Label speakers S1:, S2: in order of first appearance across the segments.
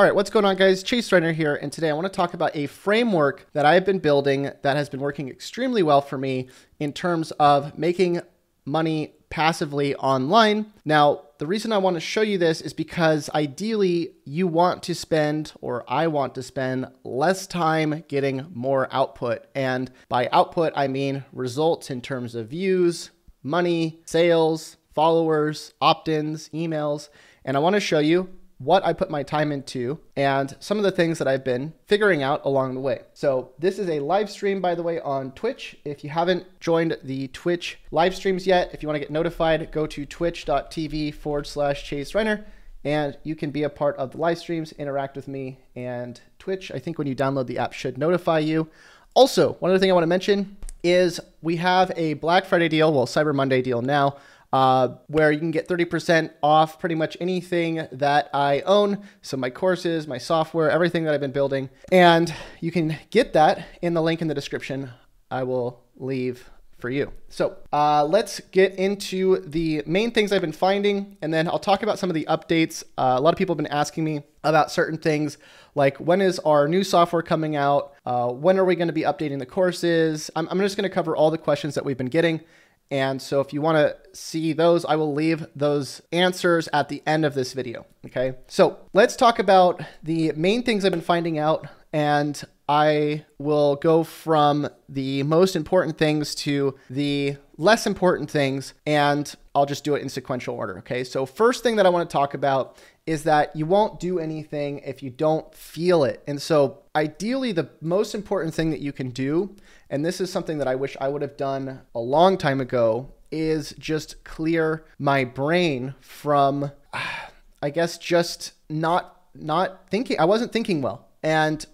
S1: All right, what's going on, guys? Chase Reiner here, and today I want to talk about a framework that I've been building that has been working extremely well for me in terms of making money passively online. Now, the reason I want to show you this is because ideally you want to spend, or I want to spend, less time getting more output. And by output, I mean results in terms of views, money, sales, followers, opt ins, emails. And I want to show you what I put my time into, and some of the things that I've been figuring out along the way. So, this is a live stream, by the way, on Twitch. If you haven't joined the Twitch live streams yet, if you want to get notified, go to twitch.tv forward slash Chase Reiner, and you can be a part of the live streams, interact with me, and Twitch, I think when you download the app, should notify you. Also, one other thing I want to mention is we have a Black Friday deal, well, Cyber Monday deal now uh, where you can get 30% off pretty much anything that I own. So, my courses, my software, everything that I've been building. And you can get that in the link in the description. I will leave for you. So, uh, let's get into the main things I've been finding, and then I'll talk about some of the updates. Uh, a lot of people have been asking me about certain things like when is our new software coming out? Uh, when are we going to be updating the courses? I'm, I'm just going to cover all the questions that we've been getting. And so if you want to see those, I will leave those answers at the end of this video. Okay. So let's talk about the main things I've been finding out. And I will go from the most important things to the less important things. And I'll just do it in sequential order. Okay. So, first thing that I want to talk about is that you won't do anything if you don't feel it. And so, ideally, the most important thing that you can do, and this is something that I wish I would have done a long time ago, is just clear my brain from, I guess, just not not thinking. I wasn't thinking well. And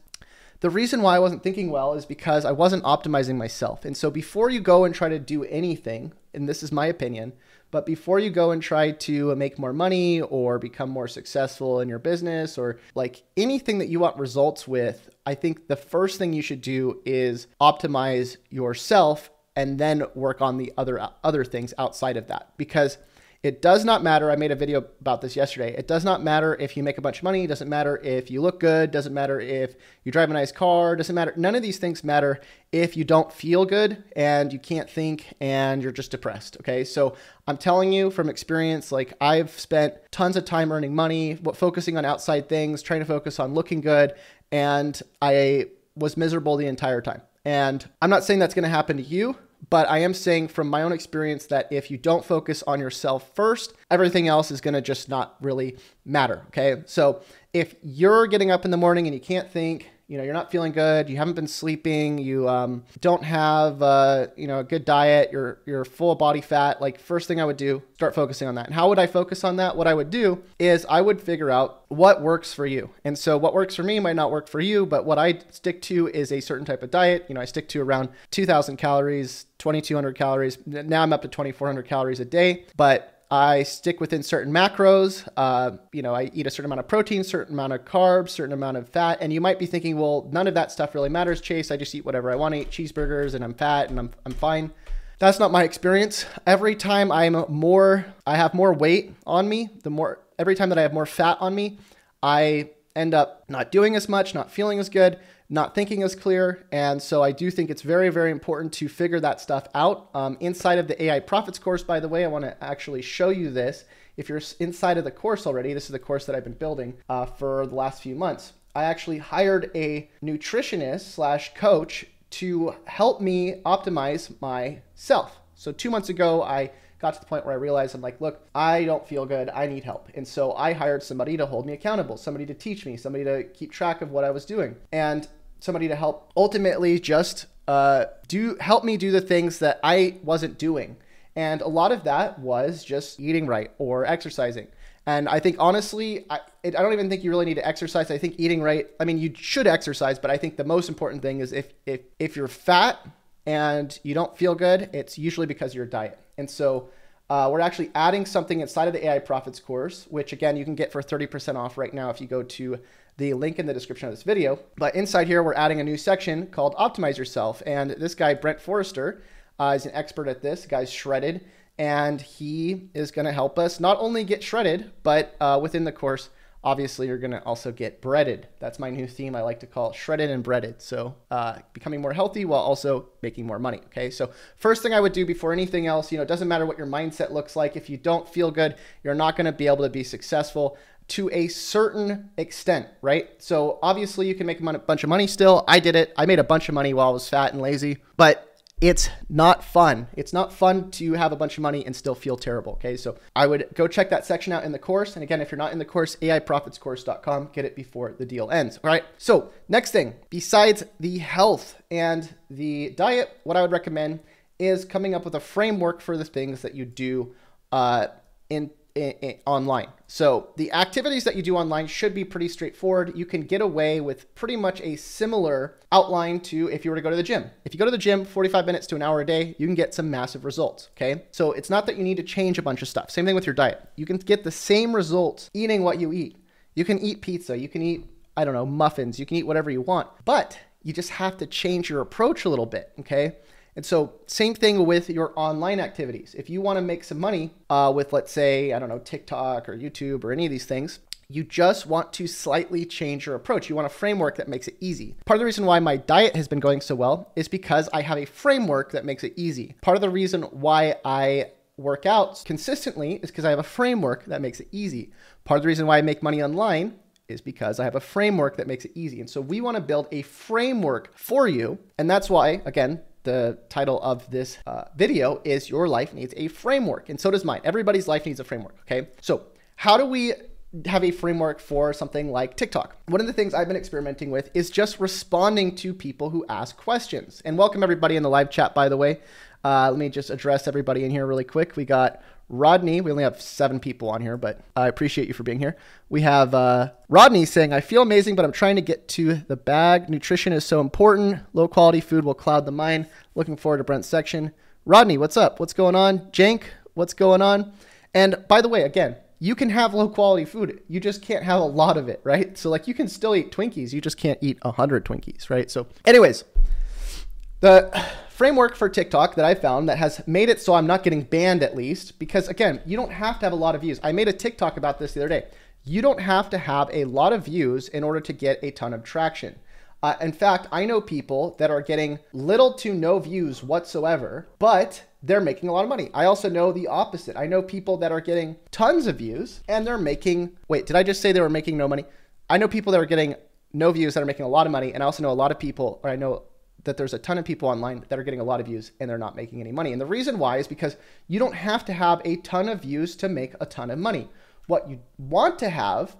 S1: the reason why I wasn't thinking well is because I wasn't optimizing myself. And so before you go and try to do anything, and this is my opinion, but before you go and try to make more money or become more successful in your business or like anything that you want results with, I think the first thing you should do is optimize yourself and then work on the other other things outside of that because it does not matter. I made a video about this yesterday. It does not matter if you make a bunch of money. It doesn't matter if you look good. It doesn't matter if you drive a nice car. It doesn't matter. None of these things matter if you don't feel good and you can't think and you're just depressed. Okay. So I'm telling you from experience, like I've spent tons of time earning money, focusing on outside things, trying to focus on looking good. And I was miserable the entire time. And I'm not saying that's going to happen to you, but I am saying from my own experience that if you don't focus on yourself first, everything else is to just not really matter. Okay. So if you're getting up in the morning and you can't think, you know you're not feeling good you haven't been sleeping you um, don't have uh, you know a good diet you're you're full of body fat like first thing i would do start focusing on that. And how would i focus on that? What i would do is i would figure out what works for you. And so what works for me might not work for you but what i stick to is a certain type of diet. You know i stick to around 2000 calories 2200 calories. Now i'm up to 2400 calories a day but I stick within certain macros. Uh, you know, I eat a certain amount of protein, certain amount of carbs, certain amount of fat. And you might be thinking, well, none of that stuff really matters, Chase. I just eat whatever I want to eat, cheeseburgers, and I'm fat and I'm, I'm fine. That's not my experience. Every time I'm more, I have more weight on me, the more, every time that I have more fat on me, I end up not doing as much, not feeling as good not thinking as clear. And so I do think it's very, very important to figure that stuff out. Um, inside of the AI Profits course, by the way, I want to actually show you this. If you're inside of the course already, this is the course that I've been building uh, for the last few months. I actually hired a nutritionist slash coach to help me optimize myself. So two months ago, I got to the point where I realized I'm like, look, I don't feel good. I need help. And so I hired somebody to hold me accountable, somebody to teach me, somebody to keep track of what I was doing, and somebody to help ultimately just uh, do help me do the things that I wasn't doing. And a lot of that was just eating right or exercising. And I think honestly, I, I don't even think you really need to exercise. I think eating right. I mean, you should exercise, but I think the most important thing is if if if you're fat and you don't feel good, it's usually because of your diet. And so uh, we're actually adding something inside of the AI Profits course, which again, you can get for 30% off right now if you go to the link in the description of this video. But inside here, we're adding a new section called Optimize Yourself. And this guy, Brent Forrester, uh, is an expert at this. The guy's shredded, and he is going to help us not only get shredded, but uh, within the course, obviously you're going to also get breaded. That's my new theme. I like to call shredded and breaded. So uh, becoming more healthy while also making more money. Okay. So first thing I would do before anything else, you know, it doesn't matter what your mindset looks like. If you don't feel good, you're not going to be able to be successful to a certain extent, right? So obviously you can make a bunch of money still. I did it. I made a bunch of money while I was fat and lazy, but it's not fun. It's not fun to have a bunch of money and still feel terrible. Okay. So I would go check that section out in the course. And again, if you're not in the course, AIprofitscourse.com, get it before the deal ends. All right. So next thing, besides the health and the diet, what I would recommend is coming up with a framework for the things that you do uh, in online. So the activities that you do online should be pretty straightforward. You can get away with pretty much a similar outline to if you were to go to the gym. If you go to the gym 45 minutes to an hour a day, you can get some massive results. Okay. So it's not that you need to change a bunch of stuff. Same thing with your diet. You can get the same results eating what you eat. You can eat pizza. You can eat, I don't know, muffins. You can eat whatever you want, but you just have to change your approach a little bit. Okay. And so, same thing with your online activities. If you want to make some money uh, with, let's say, I don't know, TikTok or YouTube or any of these things, you just want to slightly change your approach. You want a framework that makes it easy. Part of the reason why my diet has been going so well is because I have a framework that makes it easy. Part of the reason why I work out consistently is because I have a framework that makes it easy. Part of the reason why I make money online is because I have a framework that makes it easy. And so we want to build a framework for you. And that's why, again, the title of this uh, video is Your Life Needs a Framework. And so does mine. Everybody's life needs a framework. Okay. So, how do we have a framework for something like TikTok. One of the things I've been experimenting with is just responding to people who ask questions. And welcome everybody in the live chat, by the way. Uh, let me just address everybody in here really quick. We got Rodney, we only have seven people on here, but I appreciate you for being here. We have uh, Rodney saying, I feel amazing, but I'm trying to get to the bag. Nutrition is so important. Low quality food will cloud the mind. Looking forward to Brent's section. Rodney, what's up? What's going on? Jank, what's going on? And by the way, again, you can have low quality food. You just can't have a lot of it, right? So, like, you can still eat Twinkies. You just can't eat 100 Twinkies, right? So, anyways, the framework for TikTok that I found that has made it so I'm not getting banned at least, because again, you don't have to have a lot of views. I made a TikTok about this the other day. You don't have to have a lot of views in order to get a ton of traction. Uh, in fact, I know people that are getting little to no views whatsoever, but they're making a lot of money. I also know the opposite. I know people that are getting tons of views and they're making, wait, did I just say they were making no money? I know people that are getting no views that are making a lot of money. And I also know a lot of people, or I know that there's a ton of people online that are getting a lot of views and they're not making any money. And the reason why is because you don't have to have a ton of views to make a ton of money. What you want to have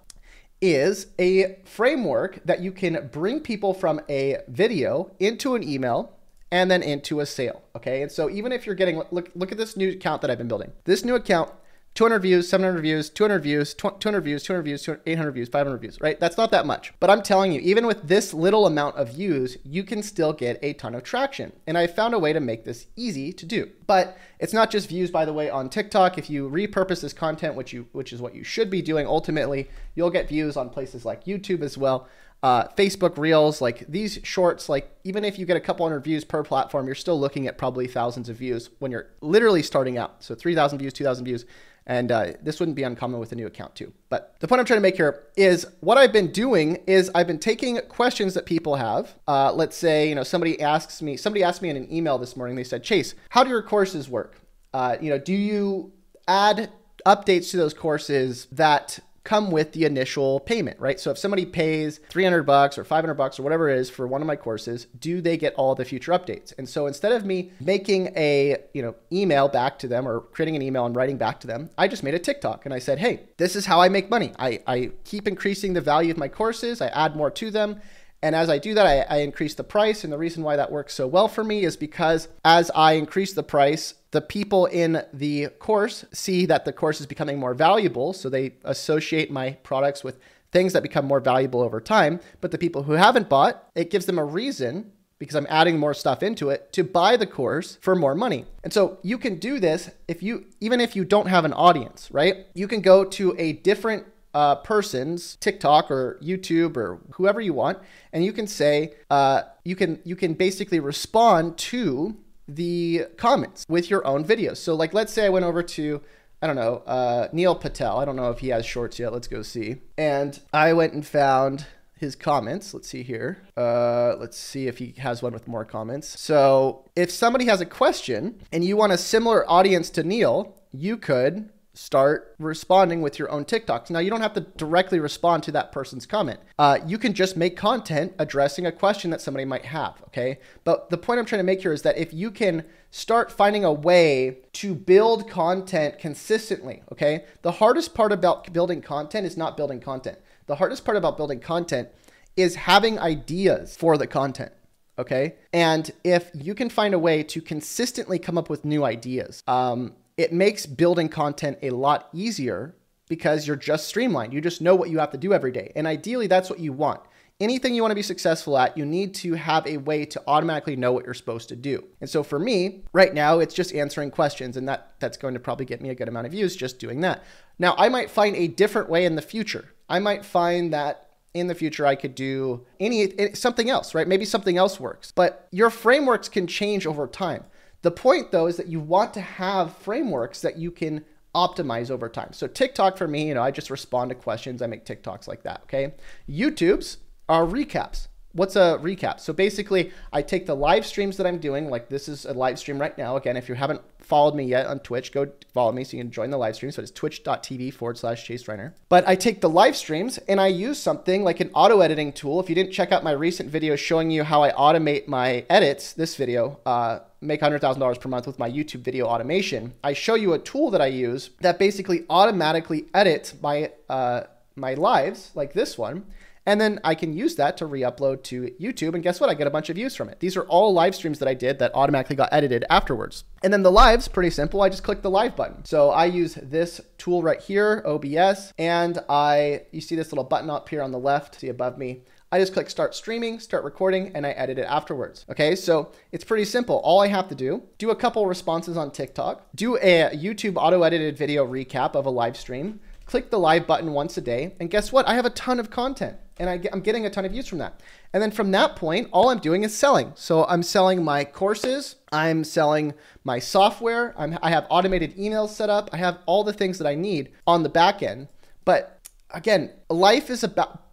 S1: is a framework that you can bring people from a video into an email and then into a sale. Okay. And so even if you're getting, look, look at this new account that I've been building. This new account 200 views, 700 views, 200 views, 200 views, 200 views, 800 views, 500 views, right? That's not that much. But I'm telling you, even with this little amount of views, you can still get a ton of traction. And I found a way to make this easy to do. But it's not just views, by the way, on TikTok. If you repurpose this content, which you which is what you should be doing ultimately, you'll get views on places like YouTube as well. Uh, Facebook Reels, like these shorts, like even if you get a couple hundred views per platform, you're still looking at probably thousands of views when you're literally starting out. So 3,000 views, 2,000 views. And uh, this wouldn't be uncommon with a new account too. But the point I'm trying to make here is what I've been doing is I've been taking questions that people have. Uh, let's say, you know, somebody asks me, somebody asked me in an email this morning, they said, Chase, how do your courses work? Uh, you know, do you add updates to those courses that come with the initial payment, right? So if somebody pays 300 bucks or 500 bucks or whatever it is for one of my courses, do they get all the future updates? And so instead of me making a, you know, email back to them or creating an email and writing back to them, I just made a TikTok and I said, "Hey, this is how I make money. I I keep increasing the value of my courses, I add more to them, and as I do that, I, I, increase the price. And the reason why that works so well for me is because as I increase the price, the people in the course see that the course is becoming more valuable. So they associate my products with things that become more valuable over time. But the people who haven't bought, it gives them a reason because I'm adding more stuff into it to buy the course for more money. And so you can do this if you, even if you don't have an audience, right? You can go to a different uh, person's TikTok or YouTube or whoever you want, and you can say uh, you can you can basically respond to the comments with your own videos. So like let's say I went over to I don't know, uh, Neil Patel. I don't know if he has shorts yet. Let's go see. And I went and found his comments. Let's see here. Uh, let's see if he has one with more comments. So if somebody has a question and you want a similar audience to Neil, you could start responding with your own TikToks. Now, you don't have to directly respond to that person's comment. Uh, you can just make content addressing a question that somebody might have, okay? But the point I'm trying to make here is that if you can start finding a way to build content consistently, okay? The hardest part about building content is not building content. The hardest part about building content is having ideas for the content okay? And if you can find a way to consistently come up with new ideas, um, it makes building content a lot easier because you're just streamlined. You just know what you have to do every day. And ideally, that's what you want. Anything you want to be successful at, you need to have a way to automatically know what you're supposed to do. And so for me, right now, it's just answering questions, and that that's going to probably get me a good amount of views just doing that. Now, I might find a different way in the future. I might find that in the future I could do any something else, right? Maybe something else works. But your frameworks can change over time. The point though is that you want to have frameworks that you can optimize over time. So TikTok for me, you know, I just respond to questions. I make TikToks like that, okay? YouTube's are recaps. What's a recap? So basically, I take the live streams that I'm doing, like this is a live stream right now. Again, if you haven't followed me yet on Twitch, go follow me so you can join the live stream. So it's twitch.tv forward slash Chase Reiner. But I take the live streams and I use something like an auto editing tool. If you didn't check out my recent video showing you how I automate my edits, this video, uh, make $100,000 per month with my YouTube video automation, I show you a tool that I use that basically automatically edits my, uh, my lives, like this one. And then I can use that to re-upload to YouTube. And guess what? I get a bunch of views from it. These are all live streams that I did that automatically got edited afterwards. And then the lives, pretty simple. I just click the live button. So I use this tool right here, OBS, and I, you see this little button up here on the left, see above me. I just click start streaming, start recording, and I edit it afterwards. Okay, so it's pretty simple. All I have to do, do a couple responses on TikTok, do a YouTube auto edited video recap of a live stream, click the live button once a day, and guess what? I have a ton of content and I am getting a ton of views from that. And then from that point, all I'm doing is selling. So I'm selling my courses, I'm selling my software, I'm, I have automated emails set up, I have all the things that I need on the back end. But again, life is about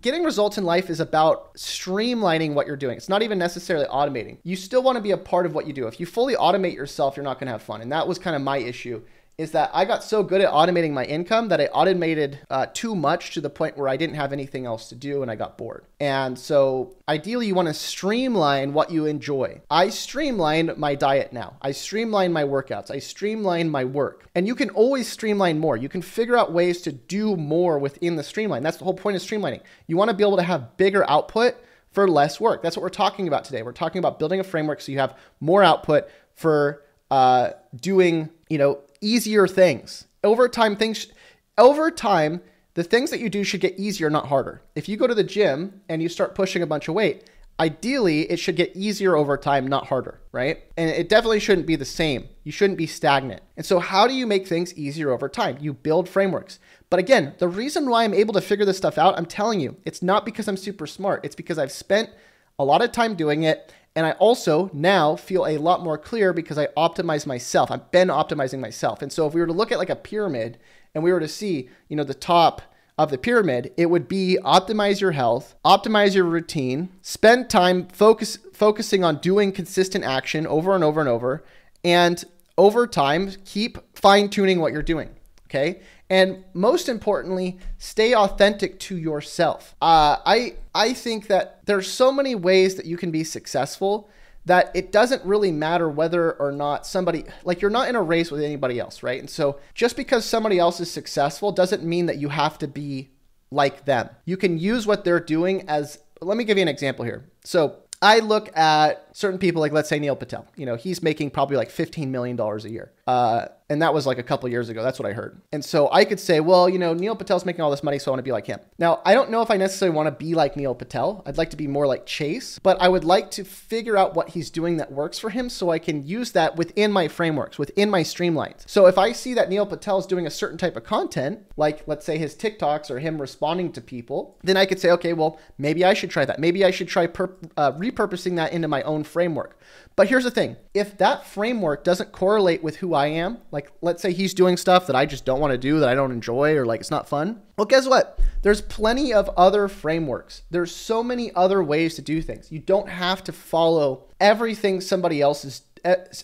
S1: getting results in life is about streamlining what you're doing. It's not even necessarily automating. You still want to be a part of what you do. If you fully automate yourself, you're not going to have fun. And that was kind of my issue is that I got so good at automating my income that I automated uh, too much to the point where I didn't have anything else to do and I got bored. And so ideally, you want to streamline what you enjoy. I streamline my diet now, I streamline my workouts, I streamline my work. And you can always streamline more. You can figure out ways to do more within the streamline. That's the whole point of streamlining. You want to be able to have bigger output for less work. That's what we're talking about today. We're talking about building a framework so you have more output for uh, doing, you know, easier things. Over time, things over time, the things that you do should get easier, not harder. If you go to the gym and you start pushing a bunch of weight, ideally it should get easier over time, not harder, right? And it definitely shouldn't be the same. You shouldn't be stagnant. And so, how do you make things easier over time? You build frameworks. But again, the reason why I'm able to figure this stuff out, I'm telling you, it's not because I'm super smart. It's because I've spent a lot of time doing it and I also now feel a lot more clear because I optimize myself. I've been optimizing myself. And so if we were to look at like a pyramid and we were to see, you know, the top of the pyramid, it would be optimize your health, optimize your routine, spend time focus focusing on doing consistent action over and over and over, and over time keep fine tuning what you're doing. Okay. And most importantly, stay authentic to yourself. Uh, I I think that there's so many ways that you can be successful that it doesn't really matter whether or not somebody like you're not in a race with anybody else, right? And so just because somebody else is successful doesn't mean that you have to be like them. You can use what they're doing as let me give you an example here. So I look at certain people like let's say Neil Patel. You know, he's making probably like 15 million dollars a year. Uh, and that was like a couple years ago. That's what I heard. And so I could say, well, you know, Neil Patel's making all this money, so I want to be like him. Now, I don't know if I necessarily want to be like Neil Patel. I'd like to be more like Chase, but I would like to figure out what he's doing that works for him so I can use that within my frameworks, within my streamlines. So if I see that Neil Patel is doing a certain type of content, like let's say his TikToks or him responding to people, then I could say, okay, well, maybe I should try that. Maybe I should try per- uh, repurposing that into my own framework. But here's the thing if that framework doesn't correlate with who I am, like let's say he's doing stuff that I just don't want to do, that I don't enjoy, or like it's not fun. Well, guess what? There's plenty of other frameworks. There's so many other ways to do things. You don't have to follow everything somebody else is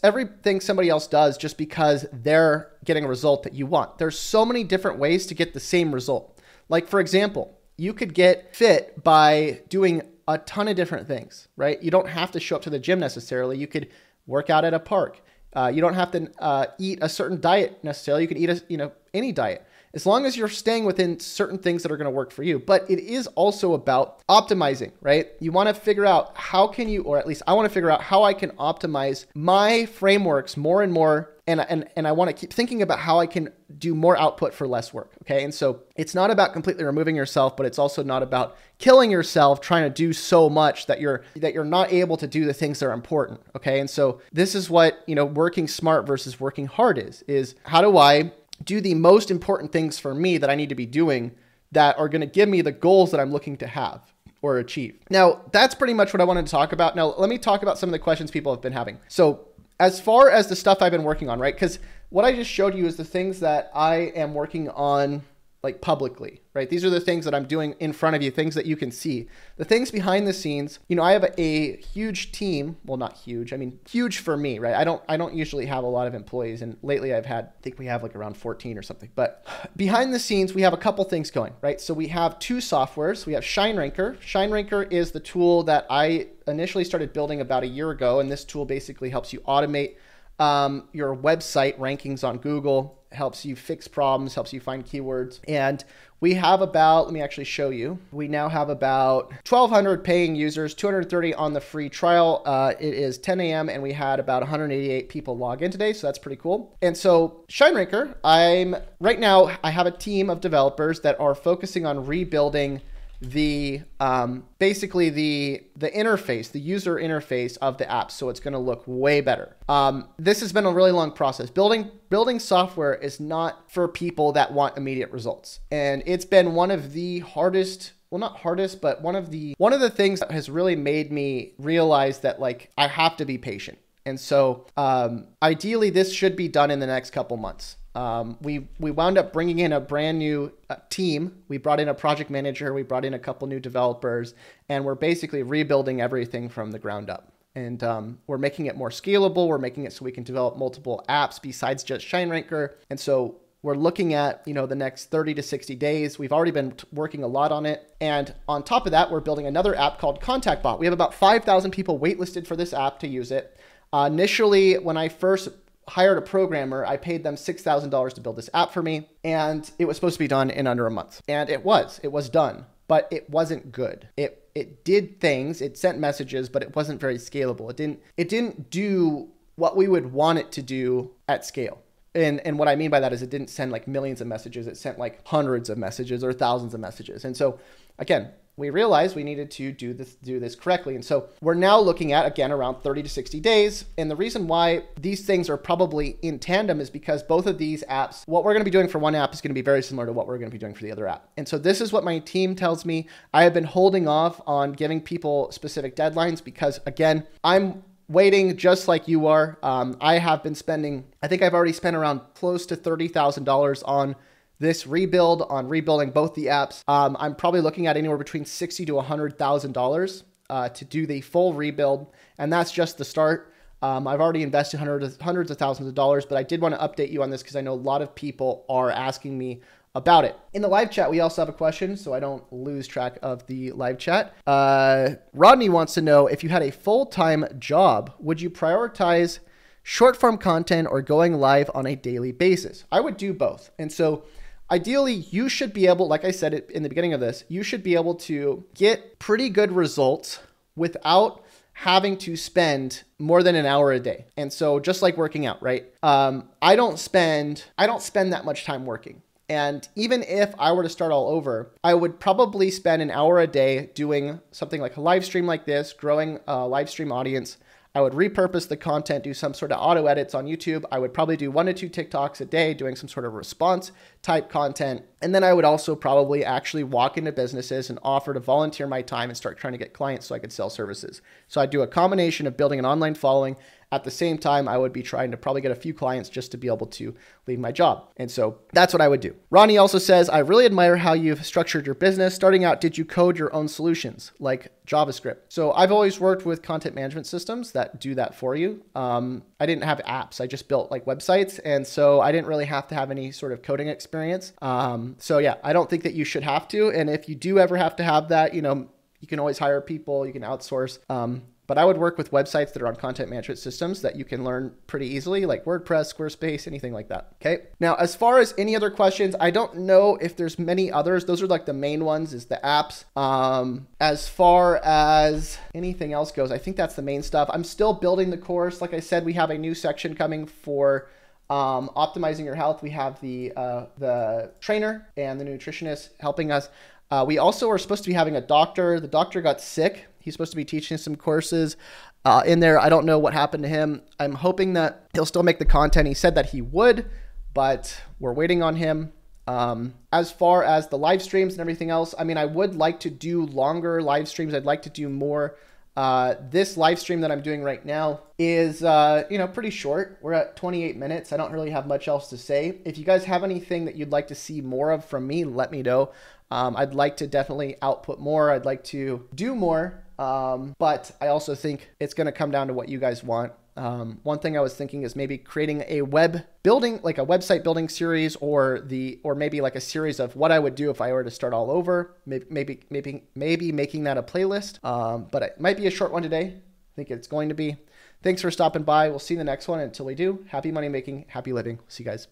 S1: everything somebody else does just because they're getting a result that you want. There's so many different ways to get the same result. Like for example, you could get fit by doing a ton of different things, right? You don't have to show up to the gym necessarily. You could work out at a park. Uh, you don't have to uh, eat a certain diet necessarily. You can eat a, you know any diet as long as you're staying within certain things that are going to work for you. But it is also about optimizing, right? You want to figure out how can you, or at least I want to figure out how I can optimize my frameworks more and more. And, and, and I want to keep thinking about how I can do more output for less work. Okay. And so it's not about completely removing yourself, but it's also not about killing yourself trying to do so much that you're that you're not able to do the things that are important. Okay. And so this is what, you know, working smart versus working hard is, is how do I do the most important things for me that I need to be doing that are going to give me the goals that I'm looking to have or achieve. Now, that's pretty much what I wanted to talk about. Now, let me talk about some of the questions people have been having. So, as far as the stuff I've been working on, right? Because what I just showed you is the things that I am working on like publicly, right? These are the things that I'm doing in front of you, things that you can see. The things behind the scenes, you know, I have a, a, huge team. Well, not huge. I mean, huge for me, right? I don't I don't usually have a lot of employees and lately I've had I think we have like around 14 or something. But behind the scenes, we have a couple things going, right? So we have two softwares. We have ShineRanker. ShineRanker is the tool that I initially started building about a year ago and this tool basically helps you automate um, your website rankings on Google helps you fix problems, helps you find keywords. And we have about, let me actually show you, we now have about 1,200 paying users, 230 on the free trial. Uh, it is 10 a.m. and we had about 188 people log in today, so that's pretty cool. And so, ShineRanker, I'm right now, I have a team of developers that are focusing on rebuilding the um, basically the the interface, the user interface of the app, so it's going to look way better. Um, this has been a really long process. Building building software is not for people that want immediate results, and it's been one of the hardest well not hardest but one of the one of the things that has really made me realize that like i have to be patient and so um, ideally this should be done in the next couple months um, we we wound up bringing in a brand new uh, team. We brought in a project manager. We brought in a couple new developers, and we're basically rebuilding everything from the ground up. And um, we're making it more scalable. We're making it so we can develop multiple apps besides just ShineRanker. And so we're looking at you know the next 30 to 60 days. We've already been working a lot on it, and on top of that, we're building another app called ContactBot. We have about 5,000 people waitlisted for this app to use it. Uh, initially, when I first hired a programmer. I paid them $6,000 to build this app for me, and it was supposed to be done in under a month. And it was. It was done, but it wasn't good. It it did things, it sent messages, but it wasn't very scalable. It didn't it didn't do what we would want it to do at scale. And, and what I mean by that is it didn't send like millions of messages. It sent like hundreds of messages or thousands of messages. And so again, we realized we needed to do this do this correctly. And so we're now looking at again around 30 to 60 days. And the reason why these things are probably in tandem is because both of these apps, what we're going to be doing for one app is going to be very similar to what we're going to be doing for the other app. And so this is what my team tells me. I have been holding off on giving people specific deadlines because again, I'm waiting just like you are. Um, I have been spending, I think I've already spent around close to $30,000 on this rebuild on rebuilding both the apps. Um, I'm probably looking at anywhere between sixty to hundred thousand uh, dollars to do the full rebuild, and that's just the start. Um, I've already invested hundreds hundreds of thousands of dollars, but I did want to update you on this because I know a lot of people are asking me about it. In the live chat, we also have a question, so I don't lose track of the live chat. Uh, Rodney wants to know if you had a full time job, would you prioritize short form content or going live on a daily basis? I would do both. And so Ideally, you should be able, like I said in the beginning of this, you should be able to get pretty good results without having to spend more than an hour a day. And so just like working out, right? Um, I don't spend I don't spend that much time working. And even if I were to start all over, I would probably spend an hour a day doing something like a live stream like this, growing a live stream audience, I would repurpose the content, do some sort of auto edits on YouTube. I would probably do one to two TikToks a day doing some sort of response type content. And then I would also probably actually walk into businesses and offer to volunteer my time and start trying to get clients so I could sell services. So I'd do a combination of building an online following at the same time, I would be trying to probably get a few clients just to be able to leave my job. And so that's what I would do. Ronnie also says, I really admire how you've structured your business. Starting out, did you code your own solutions like JavaScript? So I've always worked with content management systems that do that for you. Um, I didn't have apps, I just built like websites. And so I didn't really have to have any sort of coding experience. Um, so yeah, I don't think that you should have to. And if you do ever have to have that, you know, you can always hire people, you can outsource. Um, but I would work with websites that are on content management systems that you can learn pretty easily, like WordPress, Squarespace, anything like that. Okay. Now, as far as any other questions, I don't know if there's many others. Those are like the main ones, is the apps. Um, as far as anything else goes, I think that's the main stuff. I'm still building the course. Like I said, we have a new section coming for um, optimizing your health. We have the uh, the trainer and the nutritionist helping us. Uh, we also are supposed to be having a doctor. The doctor got sick He's supposed to be teaching some courses uh, in there. I don't know what happened to him. I'm hoping that he'll still make the content. He said that he would, but we're waiting on him. Um, as far as the live streams and everything else, I mean, I would like to do longer live streams. I'd like to do more. Uh, this live stream that I'm doing right now is, uh, you know, pretty short. We're at 28 minutes. I don't really have much else to say. If you guys have anything that you'd like to see more of from me, let me know. Um, I'd like to definitely output more. I'd like to do more. Um, but I also think it's going to come down to what you guys want. Um, one thing I was thinking is maybe creating a web building, like a website building series, or the, or maybe like a series of what I would do if I were to start all over. Maybe, maybe, maybe, maybe making that a playlist. Um, but it might be a short one today. I think it's going to be. Thanks for stopping by. We'll see you in the next one. Until we do, happy money making, happy living. See you guys.